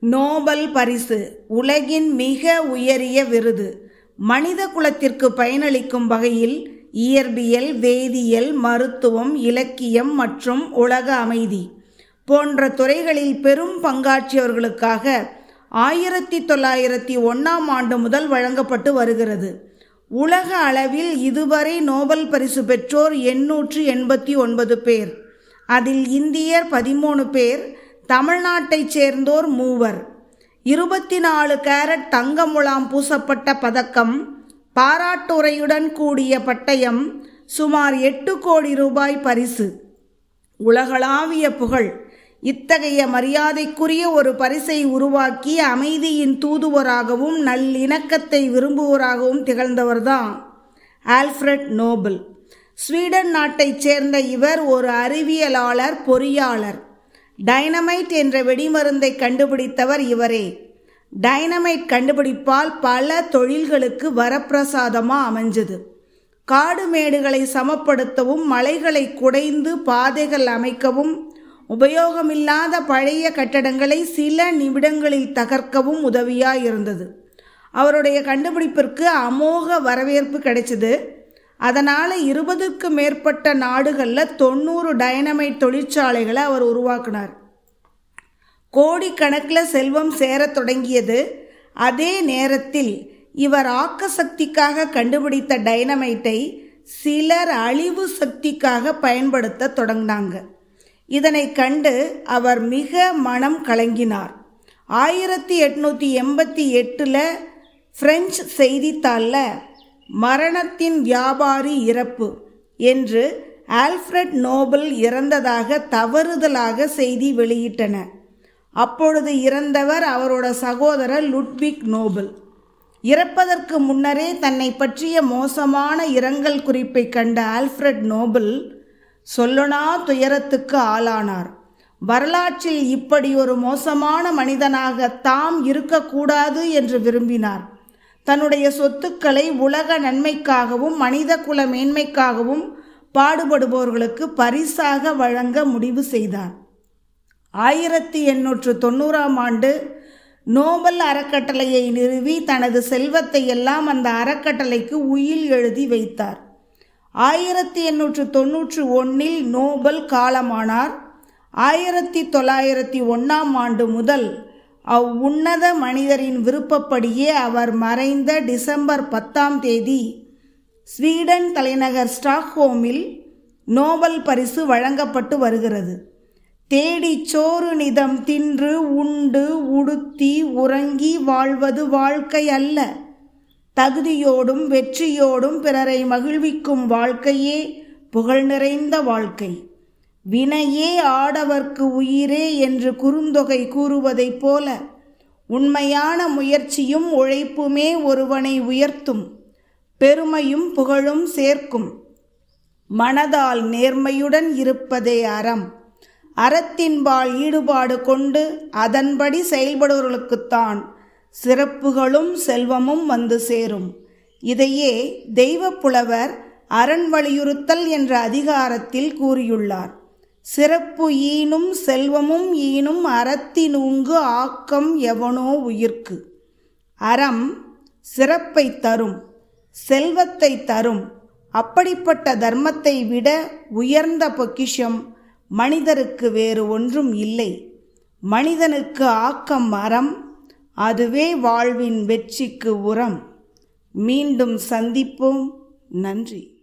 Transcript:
Nobel பரிசு உலகின் மிக உயரிய விருது. மனித குலத்திற்கு பயனளிக்கும் வகையில் இயற்பியல் வேதியியல் மருத்துவம் இலக்கியம் மற்றும் உலக அமைதி போன்ற துறைகளில் பெரும் பங்காற்றியவர்களுக்காக ஆயிரத்தி தொள்ளாயிரத்தி ஒன்றாம் ஆண்டு முதல் வழங்கப்பட்டு வருகிறது. உலக அளவில் இதுவரை நோபல் பரிசு பெற்றோர் எண்ணூற்று எண்பத்தி ஒன்பது பேர். அதில் இந்தியர் பதிமூணு பேர் தமிழ்நாட்டைச் சேர்ந்தோர் மூவர். இருபத்தி நாலு கேரட் தங்க முலாம் பூசப்பட்ட பதக்கம் பாராட்டுரையுடன் கூடிய பட்டயம் சுமார் எட்டு கோடி ரூபாய் பரிசு. உலகளாவிய புகழ். இத்தகைய மரியாதைக்குரிய ஒரு பரிசை உருவாக்கி அமைதியின் தூதுவராகவும் நல்லிணக்கத்தை விரும்புவராகவும் திகழ்ந்தவர்தான் ஆல்ஃப்ரட் நோபல் ஸ்வீடன் நாட்டைச் சேர்ந்த இவர் ஒரு அறிவியலாளர் பொறியாளர். டைனமைட் என்ற வெடிமருந்தை கண்டுபிடித்தவர் இவரே. டைனமைட் கண்டுபிடிப்பால் பல தொழில்களுக்கு வரப்பிரசாதமாக அமைஞ்சது. காடு மேடுகளை சமப்படுத்தவும் மலைகளை குடைந்து பாதைகள் அமைக்கவும் உபயோகமில்லாத பழைய கட்டடங்களை சில நிமிடங்களில் தகர்க்கவும் உதவியாக இருந்தது அவருடைய கண்டுபிடிப்பிற்கு அமோக வரவேற்பு கிடைச்சது. அதனால் இருபதுக்கு மேற்பட்ட நாடுகளில் தொண்ணூறு டைனமைட் தொழிற்சாலைகளை அவர் உருவாக்கினார். கோடிக்கணக்கில் செல்வம் சேரத் தொடங்கியது. அதே நேரத்தில் இவர் ஆக்க சக்திக்காக கண்டுபிடித்த டைனமைட்டை சிலர் அழிவு சக்திக்காக பயன்படுத்த தொடங்கினாங்க. இதனை கண்டு அவர் மிக மனம் கலங்கினார். ஆயிரத்தி எட்நூற்றி எண்பத்தி எட்டில் பிரெஞ்சு செய்தித்தாளில் மரணத்தின் வியாபாரி இறப்பு என்று ஆல்ஃப்ரட் நோபல் இறந்ததாக தவறுதலாக செய்தி வெளியிட்டன. அப்பொழுது இறந்தவர் அவரோட சகோதரர் லுட்விக் நோபல். இறப்பதற்கு முன்னரே தன்னை பற்றிய மோசமான இரங்கல் குறிப்பை கண்ட ஆல்ஃபிரட் நோபல் சொல்லனா துயரத்துக்கு ஆளானார். வரலாற்றில் இப்படி ஒரு மோசமான மனிதனாக தாம் இருக்கக்கூடாது என்று விரும்பினார். தன்னுடைய சொத்துக்களை உலக நன்மைக்காகவும் மனித குல மேன்மைக்காகவும் பாடுபடுபவர்களுக்கு பரிசாக வழங்க முடிவு செய்தார். ஆயிரத்தி எண்ணூற்று தொண்ணூறாம் ஆண்டு நோபல் அறக்கட்டளையை நிறுவி தனது செல்வத்தை எல்லாம் அந்த அறக்கட்டளைக்கு உயில் எழுதி வைத்தார். ஆயிரத்தி எண்ணூற்று தொன்னூற்று ஒன்றில் நோபல் காலமானார். ஆயிரத்தி தொள்ளாயிரத்தி ஒன்றாம் ஆண்டு முதல் அவ்வுன்னத மனிதரின் விருப்பப்படியே அவர் மறைந்த டிசம்பர் பத்தாம் தேதி ஸ்வீடன் தலைநகர் ஸ்டாக்ஹோமில் நோபல் பரிசு வழங்கப்பட்டு வருகிறது. தேடி சோறு நிதம் தின்று உண்டு உடுத்தி உறங்கி வாழ்வது வாழ்க்கை அல்ல. தகுதியோடும் வெற்றியோடும் பிறரை மகிழ்விக்கும் வாழ்க்கையே புகழ் நிறைந்த வாழ்க்கை. வினையே ஆடவர்க்கு உயிரே என்று குறுந்தொகை கூறுவதைப் போல உண்மையான முயற்சியும் உழைப்புமே ஒருவனை உயர்த்தும் பெருமையும் புகழும் சேர்க்கும். மனதால் நேர்மையுடன் இருப்பதே அறம். அறத்தின்பால் ஈடுபாடு கொண்டு அதன்படி செயல்படுவர்களுக்குத்தான் சிறப்புகளும் செல்வமும் வந்து சேரும். இதையே தெய்வப்புலவர் அரண் வலியுறுத்தல் என்ற அதிகாரத்தில் கூறியுள்ளார். சிறப்பு ஈனும் செல்வமும் ஈனும் அறத்தினூங்கு ஆக்கம் எவனோ உயிர்க்கு. அறம் சிறப்பை தரும் செல்வத்தை தரும். அப்படிப்பட்ட தர்மத்தை விட உயர்ந்த பொக்கிஷம் மனிதருக்கு வேறு ஒன்றும் இல்லை. மனிதனுக்கு ஆக்கம் அறம் அதுவே வாழ்வின் வெற்றிக்கு உரம். மீண்டும் சந்திப்போம். நன்றி.